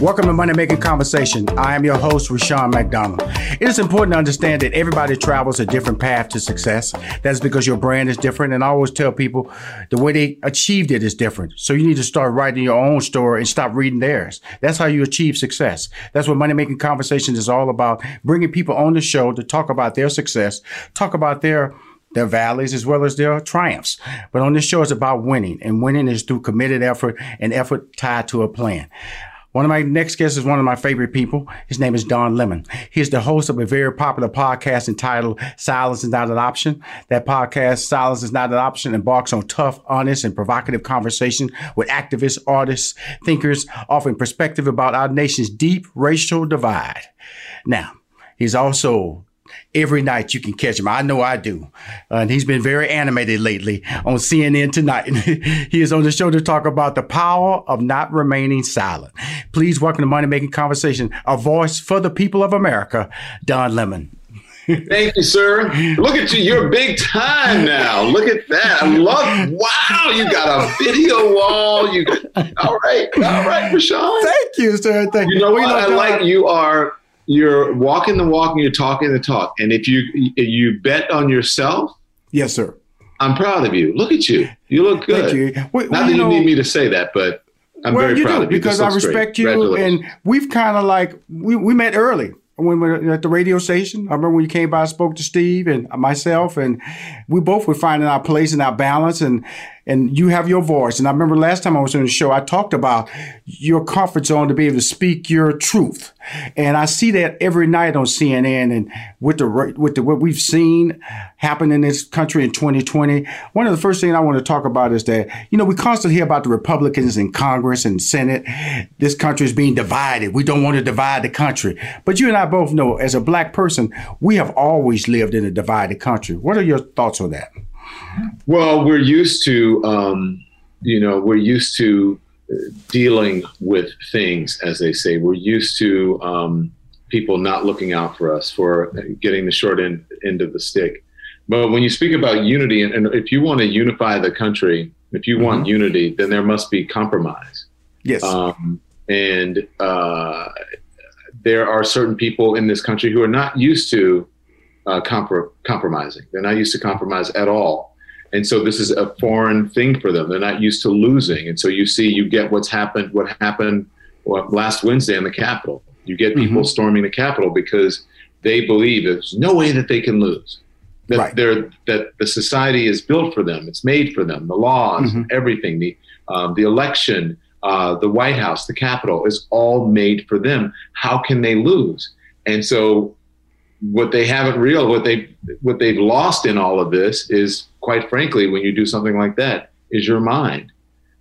Welcome to Money Making Conversation. I am your host, Rushion McDonald. It is important to understand that everybody travels a different path to success. That's because your brand is different. And I always tell people the way they achieved it is different. So you need to start writing your own story and stop reading theirs. That's how you achieve success. That's what Money Making Conversation is all about. Bringing people on the show to talk about their success, talk about their their valleys as well as their triumphs. But on this show, it's about winning, and winning is through committed effort and effort tied to a plan. One of my next guests is one of my favorite people. His name is Don Lemon. He's the host of a very popular podcast entitled Silence is Not an Option. That podcast, Silence is Not an Option, embarks on tough, honest, and provocative conversation with activists, artists, thinkers, offering perspective about our nation's deep racial divide. Now, he's also every night you can catch him. I know I do. Uh, and he's been very animated lately on CNN tonight. he is on the show to talk about the power of not remaining silent. Please welcome to Money Making Conversation, a voice for the people of America, Don Lemon. Thank you, sir. Look at you. You're big time now. Look at that. I love wow, you got a video wall. You all right, all right, Rushion. Thank you, sir. Thank you. You know what? I like you are you're walking the walk and you're talking the talk. And if you you bet on yourself, yes, sir. I'm proud of you. Look at you. You look good. You. Well, Not that you, know, need me to say that, but I'm well, very proud do, of you. Because I respect you, and we've kind of like we, we met early when we were at the radio station. I remember when you came by, I spoke to Steve and myself, and we both were finding our place and our balance. And and you have your voice. And I remember last time I was on the show, I talked about your comfort zone to be able to speak your truth. And I see that every night on CNN and with the with the what we've seen happen in this country in 2020. One of the first things I want to talk about is that you know we constantly hear about the Republicans in Congress and Senate. This country is being divided. We don't want to divide the country. But you and I both know, as a black person, we have always lived in a divided country. What are your thoughts on that? Well, we're used to, um, you know, we're used to uh, dealing with things, as they say. We're used to um, people not looking out for us, for getting the short end, end of the stick. But when you speak about unity, and, and if you want to unify the country, if you mm-hmm. want unity, then there must be compromise. Yes. Um, and uh, there are certain people in this country who are not used to uh, compr- compromising. They're not used to compromise at all. And so this is a foreign thing for them. They're not used to losing. And so you see, you get what's happened, what happened well, last Wednesday in the Capitol. You get people mm-hmm. storming the Capitol because they believe there's no way that they can lose. That right. they're, that the society is built for them. It's made for them. The laws, mm-hmm. everything, the um, the election, uh, the White House, the Capitol is all made for them. How can they lose? And so what they haven't real what they what they've lost in all of this is quite frankly when you do something like that is your mind.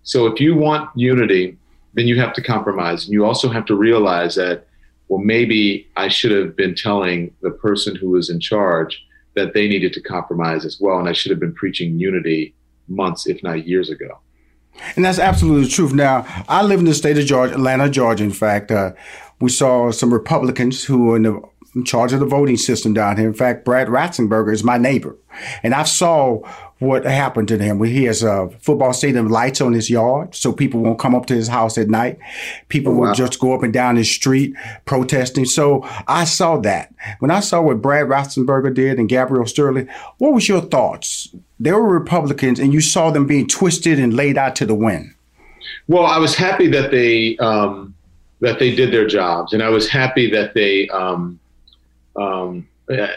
So if you want unity, then you have to compromise. And you also have to realize that, well, maybe I should have been telling the person who was in charge that they needed to compromise as well. And I should have been preaching unity months, if not years ago. And that's absolutely the truth. Now, I live in the state of Georgia, Atlanta, Georgia. In fact, uh, we saw some Republicans who were in, the, in charge of the voting system down here. In fact, Brad Raffensperger is my neighbor, and I saw what happened to him. He has a football stadium lights on his yard, so people won't come up to his house at night. People wow. will just go up and down his street protesting. So I saw that. When I saw what Brad Raffensperger did and Gabriel Sterling, what was your thoughts? They were Republicans, and you saw them being twisted and laid out to the wind. Well, I was happy that they um, that they did their jobs, and I was happy that they, um, um,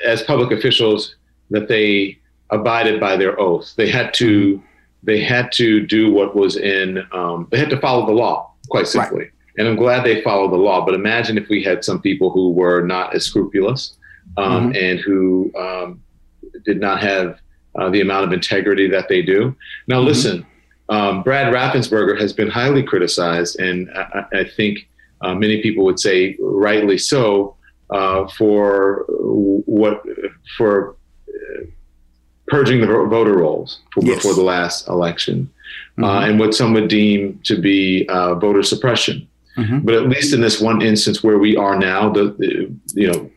as public officials, that they abided by their oath. They had to they had to do what was in um, they had to follow the law quite simply. Right. And I'm glad they followed the law. But imagine if we had some people who were not as scrupulous um, mm-hmm. and who um, did not have uh, the amount of integrity that they do. Now, mm-hmm. listen, um, Brad Raffensperger has been highly criticized, and I, I think uh, many people would say rightly so uh, for what for purging the voter rolls for, yes. before the last election, uh, mm-hmm. uh, and what some would deem to be uh, voter suppression. Mm-hmm. But at least in this one instance where we are now, the, the, you know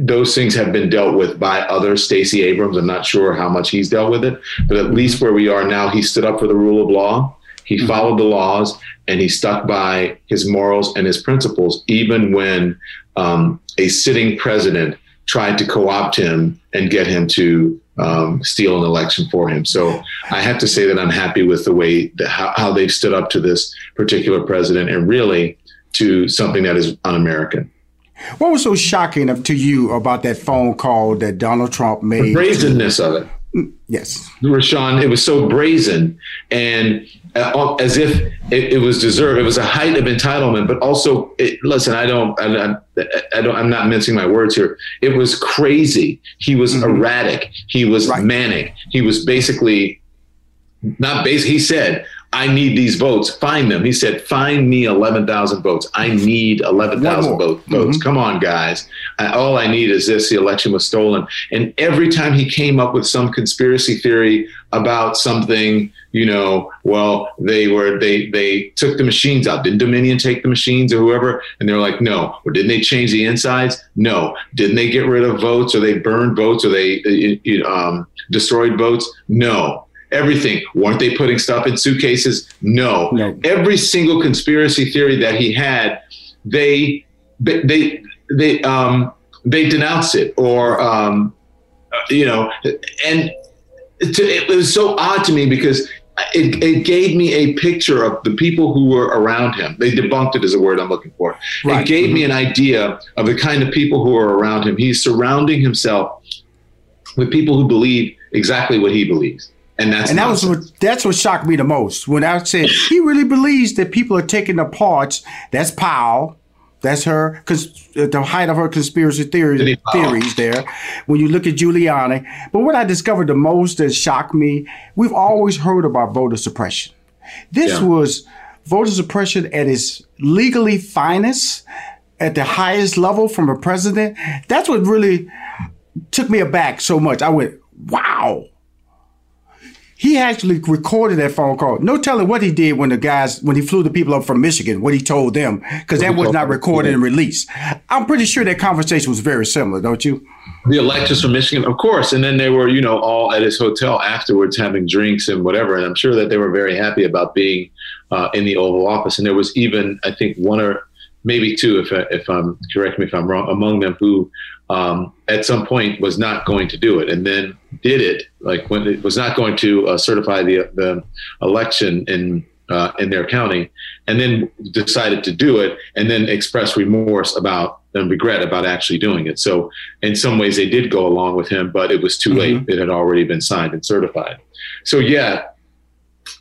those things have been dealt with by other Stacey Abrams. I'm not sure how much he's dealt with it, but at least where we are now, he stood up for the rule of law. He mm-hmm. followed the laws and he stuck by his morals and his principles, even when um, a sitting president tried to co-opt him and get him to um, steal an election for him. So I have to say that I'm happy with the way that how, how they've stood up to this particular president and really to something that is un-American. What was so shocking to you about that phone call that Donald Trump made? The brazenness of it. Yes. Rushion, it was so brazen. And as if it, it, was deserved. It was a height of entitlement, but also, it, listen, I don't, I, I, don't, I'm not mincing my words here. It was crazy. He was mm-hmm. erratic. He was right. manic. He was basically not basic. He said, I need these votes. Find them. He said, find me 11,000 votes. I need 11,000 votes. Mm-hmm. Come on, guys. I, all I need is this. The election was stolen. And every time he came up with some conspiracy theory about something, you know, well, they were, they, they took the machines out. Didn't Dominion take the machines or whoever? And they're like, no. Or didn't they change the insides? No. Didn't they get rid of votes or they burned votes or they um, destroyed votes? No everything. Weren't they putting stuff in suitcases? No. no. Every single conspiracy theory that he had, they they they um, they denounced it or um, you know, and to, it was so odd to me because. It, it, gave me a picture of the people who were around him. They debunked it as a word I'm looking for. Right. It gave mm-hmm. me an idea of the kind of people who are around him. He's surrounding himself with people who believe exactly what he believes. And that's and that was what that's what shocked me the most when I said he really believes that people are taking the parts. That's Powell. That's her, cons- the height of her conspiracy theories, theories there. When you look at Giuliani, but what I discovered the most that shocked me, we've always heard about voter suppression. This yeah. was voter suppression at its legally finest, at the highest level from a president. That's what really took me aback so much. I went, wow he actually recorded that phone call. No telling what he did when the guys, when he flew the people up from Michigan, what he told them, because that was not recorded and released. I'm pretty sure that conversation was very similar, don't you? The electors from Michigan, of course. And then they were, you know, all at his hotel afterwards having drinks and whatever. And I'm sure that they were very happy about being uh, in the Oval Office. And there was even, I think, one or maybe two, if, if I'm correct me if I'm wrong, among them who um, at some point was not going to do it and then did it like when it was not going to uh, certify the, the election in uh, in their county and then decided to do it and then express remorse about and regret about actually doing it. So in some ways they did go along with him but it was too mm-hmm. late. It had already been signed and certified. So yeah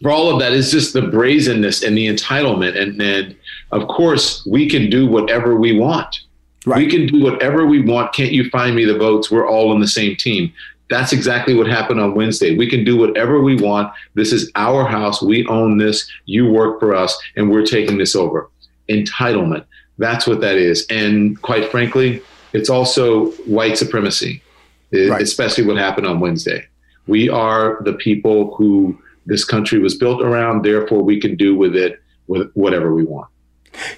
for all of that is just the brazenness and the entitlement and and of course we can do whatever we want Right. We can do whatever we want. Can't you find me the votes? We're all on the same team. That's exactly what happened on Wednesday. We can do whatever we want. This is our house. We own this. You work for us, and we're taking this over. Entitlement. That's what that is. And quite frankly, it's also white supremacy, right. especially what happened on Wednesday. We are the people who this country was built around. Therefore, we can do with it with whatever we want.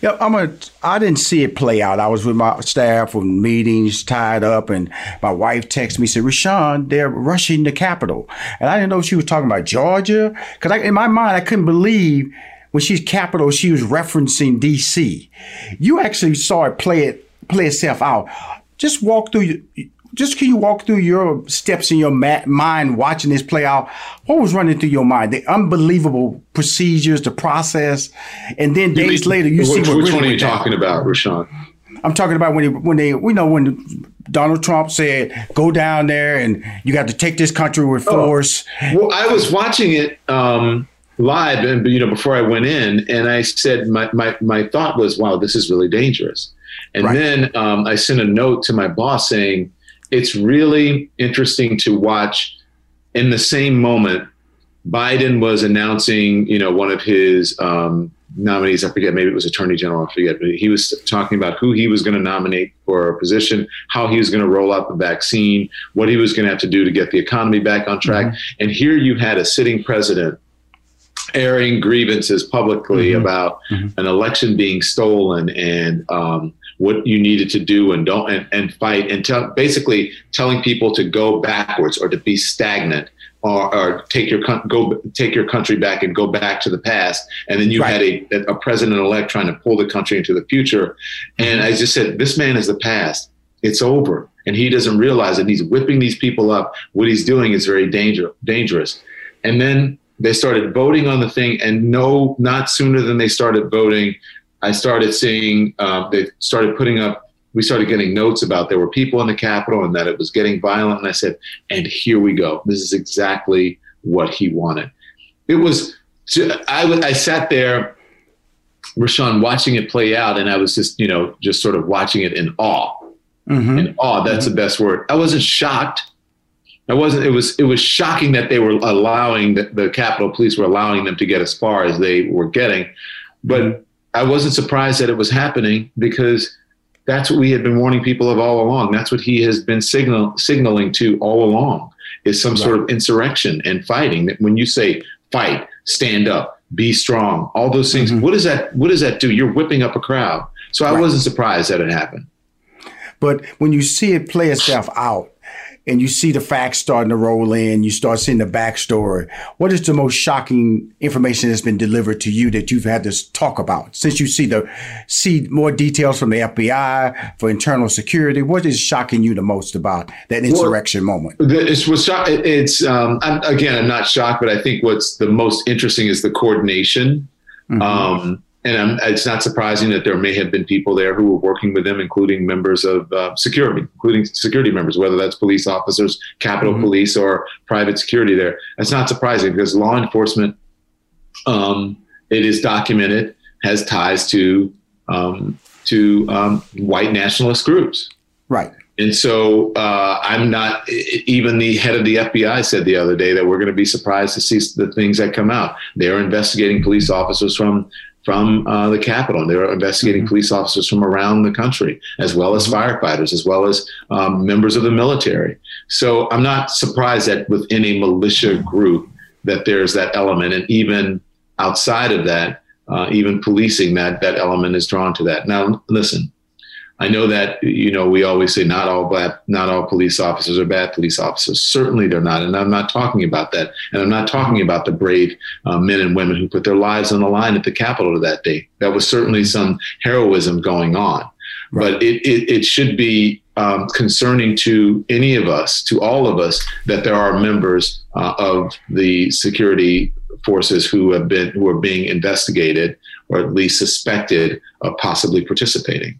Yeah, I'm a. I didn't see it play out. I was with my staff from meetings, tied up, and my wife texted me said, "Rushion, they're rushing the Capitol," and I didn't know she was talking about Georgia because in my mind I couldn't believe when she's Capitol she was referencing D.C. You actually saw it play it play itself out. Just walk through just can you walk through your steps in your ma- mind watching this play out? What was running through your mind? The unbelievable procedures, the process, and then days mean, later you which, see what. Which one are you talking about, Rushion? I'm talking about when they, when they, we know when Donald Trump said, "Go down there and you got to take this country with oh, force." Oh, well, I was watching it um, live, and you know, before I went in, and I said my my my thought was, "Wow, this is really dangerous." And right. then um, I sent a note to my boss saying, it's really interesting to watch in the same moment Biden was announcing, you know, one of his um, nominees. I forget, maybe it was Attorney General. I forget, but he was talking about who he was going to nominate for a position, how he was going to roll out the vaccine, what he was going to have to do to get the economy back on track. Mm-hmm. And here you had a sitting president airing grievances publicly mm-hmm. about mm-hmm. an election being stolen and um, what you needed to do and don't and, and fight and tell, basically telling people to go backwards or to be stagnant or, or take your go take your country back and go back to the past. And then you right. had a, a president elect trying to pull the country into the future. And I just said this man is the past. It's over. And he doesn't realize that he's whipping these people up. What he's doing is very danger, dangerous. And then they started voting on the thing and no not sooner than they started voting I started seeing uh, they started putting up. We started getting notes about there were people in the Capitol and that it was getting violent. And I said, and here we go. This is exactly what he wanted. It was. I, I sat there, Rushion, watching it play out, and I was just you know just sort of watching it in awe. Mm-hmm. In awe, that's mm-hmm. the best word. I wasn't shocked. I wasn't. It was. It was shocking that they were allowing the, the Capitol Police were allowing them to get as far as they were getting, but I wasn't surprised that it was happening because that's what we had been warning people of all along. That's what he has been signal, signaling to all along is some right. sort of insurrection and fighting. That when you say fight, stand up, be strong, all those things, mm-hmm. what does that what does that do? You're whipping up a crowd. So I right. wasn't surprised that it happened. But when you see it play itself out, and you see the facts starting to roll in, you start seeing the backstory. What is the most shocking information that's been delivered to you that you've had to talk about since you see the see more details from the FBI for internal security? What is shocking you the most about that insurrection well, moment? It's what's it's um, I'm, again I'm not shocked, but I think what's the most interesting is the coordination. Mm-hmm. Um, and I'm, it's not surprising that there may have been people there who were working with them, including members of uh, security, including security members, whether that's police officers, Capitol mm-hmm. Police, or private security. There, it's not surprising because law enforcement, um, it is documented, has ties to um, to um, white nationalist groups. Right. And so uh, I'm not, even the head of the FBI said the other day that we're going to be surprised to see the things that come out. They're investigating police officers from from uh, the Capitol. They were investigating mm-hmm. police officers from around the country, as well as mm-hmm. firefighters, as well as um, members of the military. So I'm not surprised that within a militia group that there's that element, and even outside of that, uh, even policing that that element is drawn to that. Now, listen, I know that you know we always say not all bad, not all police officers are bad police officers. Certainly they're not, and I'm not talking about that. And I'm not talking about the brave uh, men and women who put their lives on the line at the Capitol that day. That was certainly some heroism going on, right. but it, it, it should be um, concerning to any of us, to all of us, that there are members uh, of the security forces who have been who are being investigated or at least suspected of possibly participating.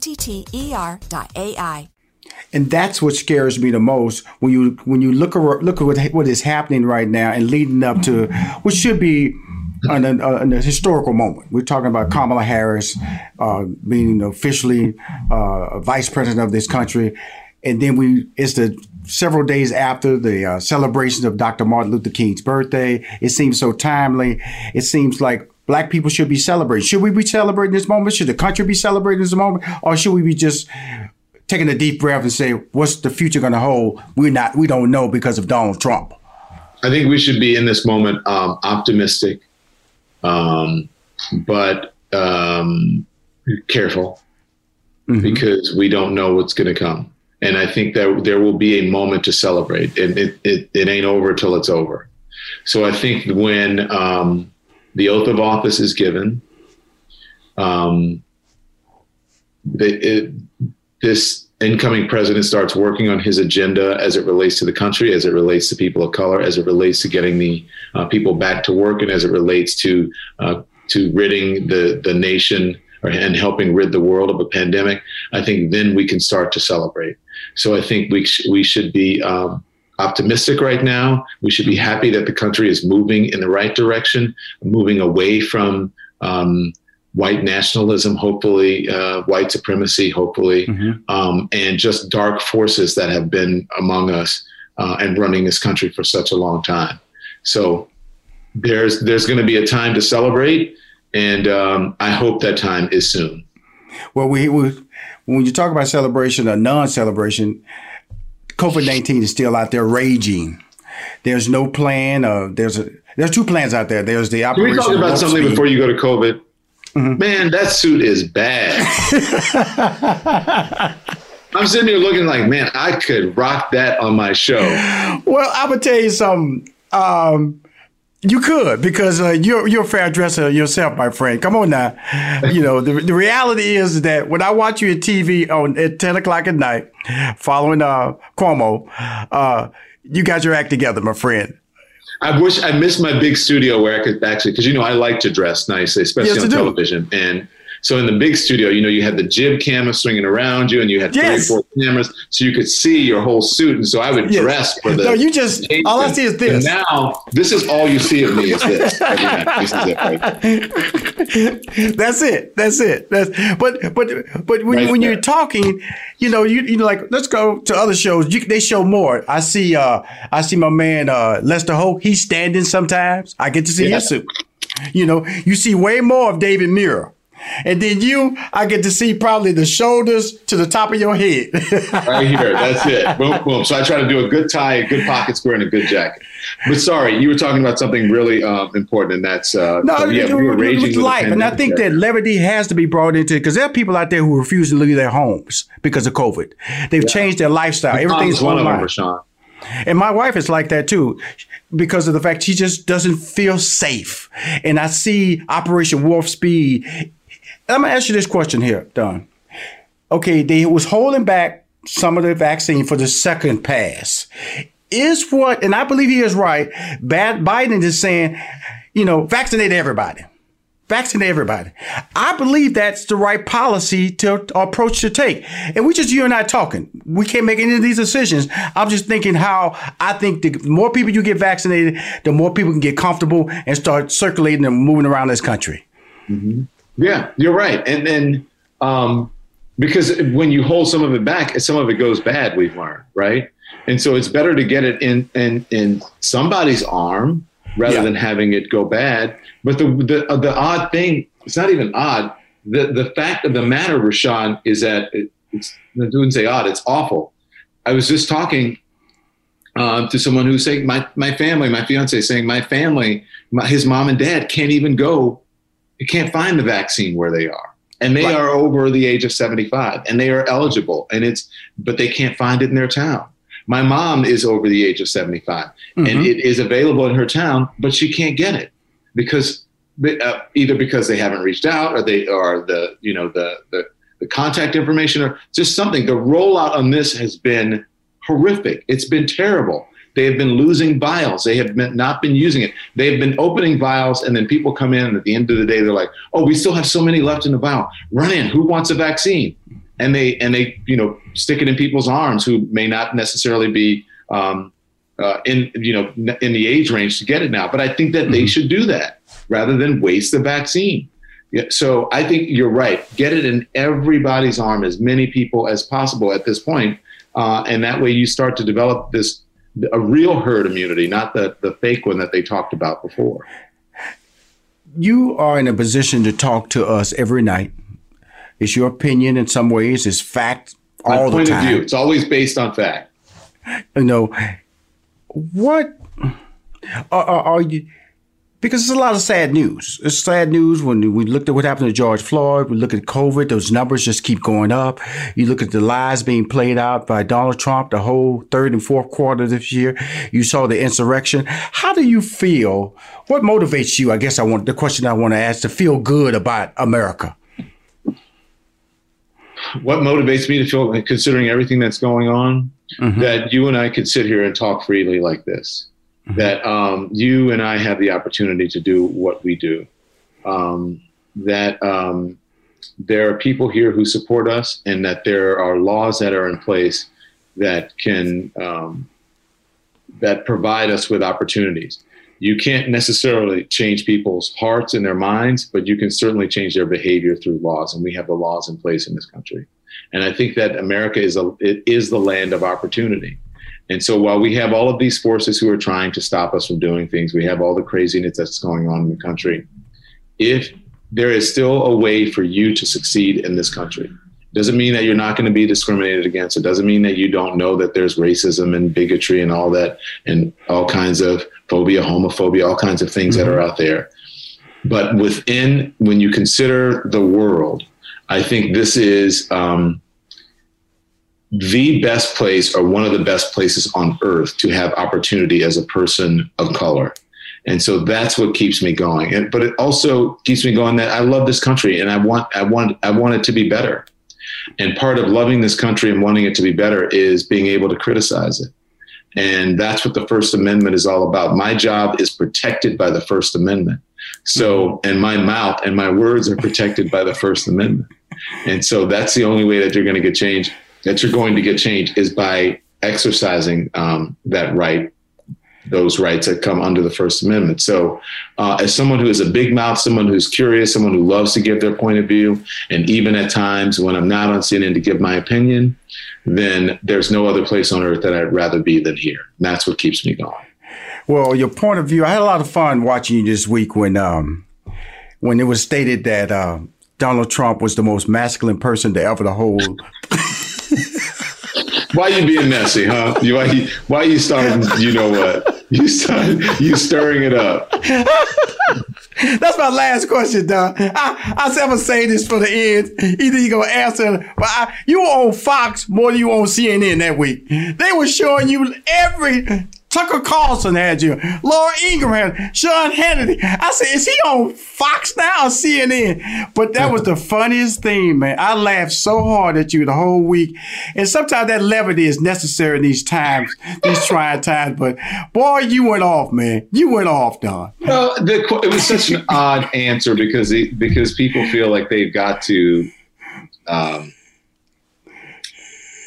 T T E R dot AI. And that's what scares me the most when you when you look at look at what, what is happening right now and leading up to what should be an, an, an historical moment. We're talking about Kamala Harris uh, being officially uh, vice president of this country, and then we it's the several days after the uh, celebrations of Dr. Martin Luther King's birthday. It seems so timely. It seems like black people should be celebrating. Should we be celebrating this moment? Should the country be celebrating this moment? Or should we be just taking a deep breath and say, what's the future going to hold? We're not, we don't know because of Donald Trump. I think we should be in this moment um, optimistic, um, but um, careful mm-hmm. because we don't know what's going to come. And I think that there will be a moment to celebrate, and it, it, it ain't over till it's over. So I think when um, the oath of office is given. Um, it, this incoming president starts working on his agenda as it relates to the country, as it relates to people of color, as it relates to getting the uh, people back to work, and as it relates to uh, to ridding the the nation or, and helping rid the world of a pandemic. I think then we can start to celebrate. So I think we sh- we should be um, optimistic right now. We should be happy that the country is moving in the right direction, moving away from um, white nationalism, hopefully, uh, white supremacy, hopefully, mm-hmm. um, and just dark forces that have been among us uh, and running this country for such a long time. So there's there's going to be a time to celebrate, and um, I hope that time is soon. Well, we, we when you talk about celebration or non-celebration, COVID nineteen is still out there raging. There's no plan. Uh, there's a there's two plans out there. There's the operation. Can we talk about something speed. before you go to COVID? Mm-hmm. Man, that suit is bad. I'm sitting here looking like, man, I could rock that on my show. Well, I'm gonna tell you something. Um, you could because uh, you're you're a fair dresser yourself, my friend. Come on now. you know the, the reality is that when I watch you at TV on at ten o'clock at night, following uh, Cuomo, uh, you got your act together, my friend. I wish I missed my big studio where I could actually, because you know I like to dress nicely, especially yes, on television, and so in the big studio, you know, you had the jib camera swinging around you, and you had yes. three or four cameras, so you could see your whole suit. And so I would yes. dress for the. No, you just all I see is this. And now this is all you see of me is this. this is it, right? That's it. That's it. That's but but but when, right when you're talking, you know, you you know, like let's go to other shows. You, they show more. I see. uh I see my man uh Lester Holt. He's standing sometimes. I get to see yeah. his suit. You know, you see way more of David Muir. And then you, I get to see probably the shoulders to the top of your head. right here. That's it. Boom, boom. So I try to do a good tie, a good pocket square, and a good jacket. But sorry, you were talking about something really um, important, and that's uh, no, yeah, we were raging life. And I think that levity has to be brought into it because there are people out there who refuse to leave their homes because of COVID. They've yeah. changed their lifestyle. Everything's one of them, Rushion. And my wife is like that too, because of the fact she just doesn't feel safe. And I see Operation Warp Speed. I'm gonna ask you this question here, Don. Okay, they was holding back some of the vaccine for the second pass. Is what, and I believe he is right. Bad Biden is saying, you know, vaccinate everybody vaccinate everybody. I believe that's the right policy to approach to take. And we just you and I talking. We can't make any of these decisions. I'm just thinking how I think the more people you get vaccinated, the more people can get comfortable and start circulating and moving around this country. Mm-hmm. Yeah, you're right. And then um, because when you hold some of it back, some of it goes bad. We've learned, right? And so it's better to get it in in in somebody's arm rather yeah. than having it go bad. But the the uh, the odd thing, it's not even odd. The the fact of the matter, Rushion, is that it, it's I wouldn't say odd. It's awful. I was just talking uh, to someone who's saying my my family, my fiance, saying my family, my, his mom and dad can't even go, you can't find the vaccine where they are, and they right. are over the age of seventy five, and they are eligible, and it's but they can't find it in their town. My mom is over the age of 75 mm-hmm. and it is available in her town, but she can't get it because uh, either because they haven't reached out or they are the, you know, the, the, the contact information or just something. The rollout on this has been horrific. It's been terrible. They have been losing vials. They have been, not been using it. They have been opening vials, and then people come in, and at the end of the day, they're like, "Oh, we still have so many left in the vial. Run in. Who wants a vaccine?" and they and they you know stick it in people's arms who may not necessarily be um, uh, in you know in the age range to get it now. But I think that mm-hmm. they should do that rather than waste the vaccine. Yeah, so I think you're right. Get it in everybody's arm, as many people as possible at this point, uh, and that way you start to develop this a real herd immunity, not the the fake one that they talked about before. You are in a position to talk to us every night it's your opinion in some ways. It's fact all My the time. Of view. It's always based on fact. You know, what are, are, are you? Because it's a lot of sad news. It's sad news when we looked at what happened to George Floyd. We look at COVID; those numbers just keep going up. You look at the lies being played out by Donald Trump the whole third and fourth quarter this year. You saw the insurrection. How do you feel? What motivates you? I guess I want the question I want to ask to feel good about America what motivates me to feel considering everything that's going on mm-hmm. that you and I could sit here and talk freely like this. Mm-hmm. That um, you and I have the opportunity to do what we do. Um, that um, there are people here who support us, and that there are laws that are in place that can um, that provide us with opportunities you can't necessarily change people's hearts and their minds, but you can certainly change their behavior through laws, and we have the laws in place in this country. And I think that America is a it is the land of opportunity. And so while we have all of these forces who are trying to stop us from doing things, we have all the craziness that's going on in the country. If there is still a way for you to succeed in this country, doesn't mean that you're not going to be discriminated against. It doesn't mean that you don't know that there's racism and bigotry and all that and all kinds of phobia, homophobia, all kinds of things mm-hmm. that are out there. But within, when you consider the world, I think this is um, the best place or one of the best places on earth to have opportunity as a person of color. And so that's what keeps me going. And, but it also keeps me going that I love this country and I want, I want, I want it to be better. And part of loving this country and wanting it to be better is being able to criticize it. And that's what the First Amendment is all about. My job is protected by the First Amendment. So, and my mouth and my words are protected by the First Amendment. And so that's the only way that you're going to get change, that you're going to get change is by exercising um, that right those rights that come under the First Amendment. So, uh, as someone who is a big mouth, someone who's curious, someone who loves to give their point of view, and even at times when I'm not on CNN to give my opinion, then there's no other place on earth that I'd rather be than here. And that's what keeps me going. Well, your point of view, I had a lot of fun watching you this week when um, when it was stated that uh, Donald Trump was the most masculine person to ever to hold. Why you being messy, huh? You, why you why you starting? You know what? You start you stirring it up. That's my last question, Don. I, I said I'm gonna say this for the end. Either you gonna answer, but I, you were on Fox more than you were on CNN that week. They were showing you every Tucker Carlson had you, Laura Ingraham, Sean Hannity. I said, is he on Fox now or CNN? But that was the funniest thing, man. I laughed so hard at you the whole week. And sometimes that levity is necessary in these times, these trying times. But boy, you went off, man. You went off, Don. Well, the, it was such an odd answer because it, because people feel like they've got to um,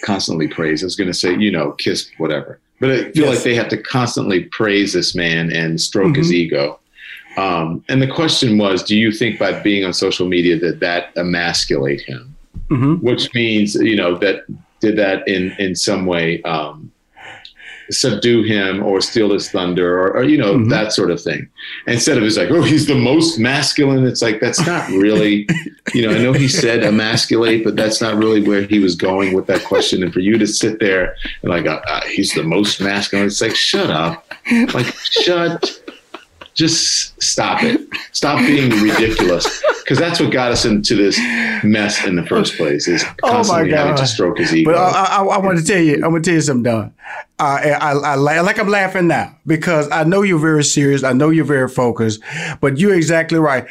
constantly praise. I was going to say, you know, kiss whatever but I feel yes. like they have to constantly praise this man and stroke mm-hmm. his ego. Um, and the question was, do you think by being on social media that that emasculate him? Mm-hmm. Which means, you know, that did that in in some way um, subdue him or steal his thunder or, or you know mm-hmm. that sort of thing. Instead of it's like oh he's the most masculine it's like that's not really you know i know he said emasculate but that's not really where he was going with that question. And for you to sit there and like uh, uh, he's the most masculine it's like shut up. Like shut just stop it. Stop being ridiculous. Because that's what got us into this mess in the first place is oh constantly oh having to stroke his ego. But I, I, I, want to tell you, I'm going to tell you something, Don. Uh, I, I, I, like I'm laughing now because I know you're very serious. I know you're very focused, but you're exactly right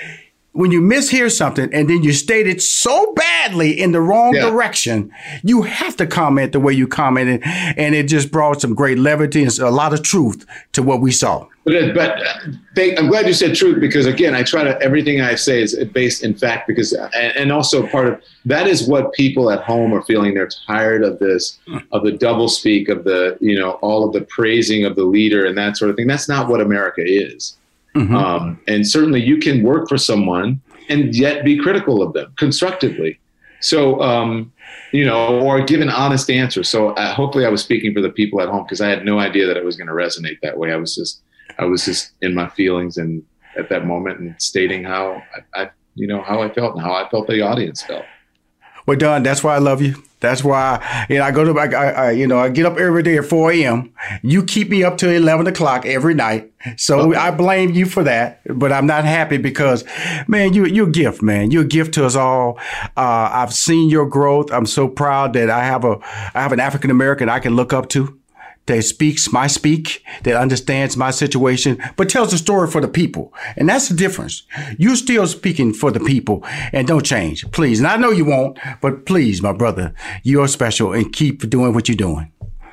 when you mishear something and then you state it so badly in the wrong yeah. direction, you have to comment the way you commented. And it just brought some great levity and a lot of truth to what we saw. But, uh, but uh, they, I'm glad you said truth because again, I try to everything I say is based in fact because uh, and, and also part of that is what people at home are feeling. They're tired of this, of the double speak, of the you know all of the praising of the leader and that sort of thing. That's not what America is. Mm-hmm. Um, and certainly you can work for someone and yet be critical of them constructively. So, um, you know, or give an honest answer. So uh, hopefully I was speaking for the people at home because I had no idea that it was going to resonate that way. I was just, I was just in my feelings and at that moment and stating how I, I you know, how I felt and how I felt the audience felt. Well, Don, that's why I love you. That's why you know I go to I, I, you know I get up every day at 4 a.m. You keep me up till 11 o'clock every night, so okay. I blame you for that. But I'm not happy because, man, you you're a gift, man. You're a gift to us all. Uh, I've seen your growth. I'm so proud that I have a I have an African American I can look up to that speaks my speak, that understands my situation, but tells the story for the people. And that's the difference. You're still speaking for the people and don't change, please. And I know you won't, but please, my brother, you're special and keep doing what you're doing.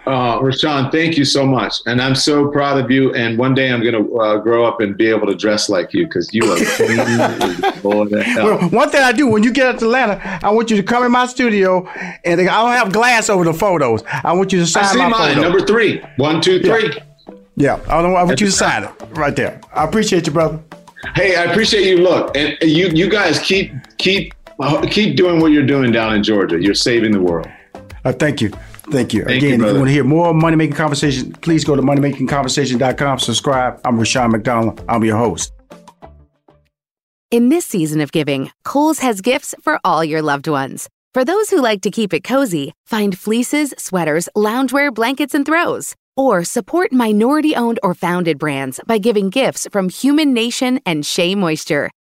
Uh, Rushion, thank you so much, and I'm so proud of you. And one day I'm going to uh, grow up and be able to dress like you because you are clean well, one thing I do when you get to Atlanta, I want you to come in my studio, and I don't have glass over the photos. I want you to sign I see my mine, photo. number three, one, two, three. Yeah, yeah. I, want you to sign it right there. I appreciate you, brother. Hey, I appreciate you. Look, and you you guys keep keep keep doing what you're doing down in Georgia. You're saving the world. Uh, thank you. Thank you. Thank Again, you, if you want to hear more Money Making Conversation, please go to moneymakingconversation.com. Subscribe. I'm Rushion McDonald. I'm your host. In this season of giving, Kohl's has gifts for all your loved ones. For those who like to keep it cozy, find fleeces, sweaters, loungewear, blankets, and throws. Or support minority owned or founded brands by giving gifts from Human Nation and Shea Moisture.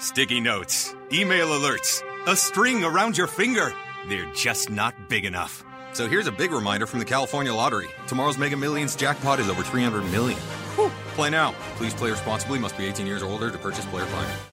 Sticky notes, email alerts, a string around your finger. They're just not big enough. So here's a big reminder from the California Lottery. Tomorrow's Mega Millions jackpot is over 300 million. Whew. Play now. Please play responsibly. Must be 18 years or older to purchase player fine.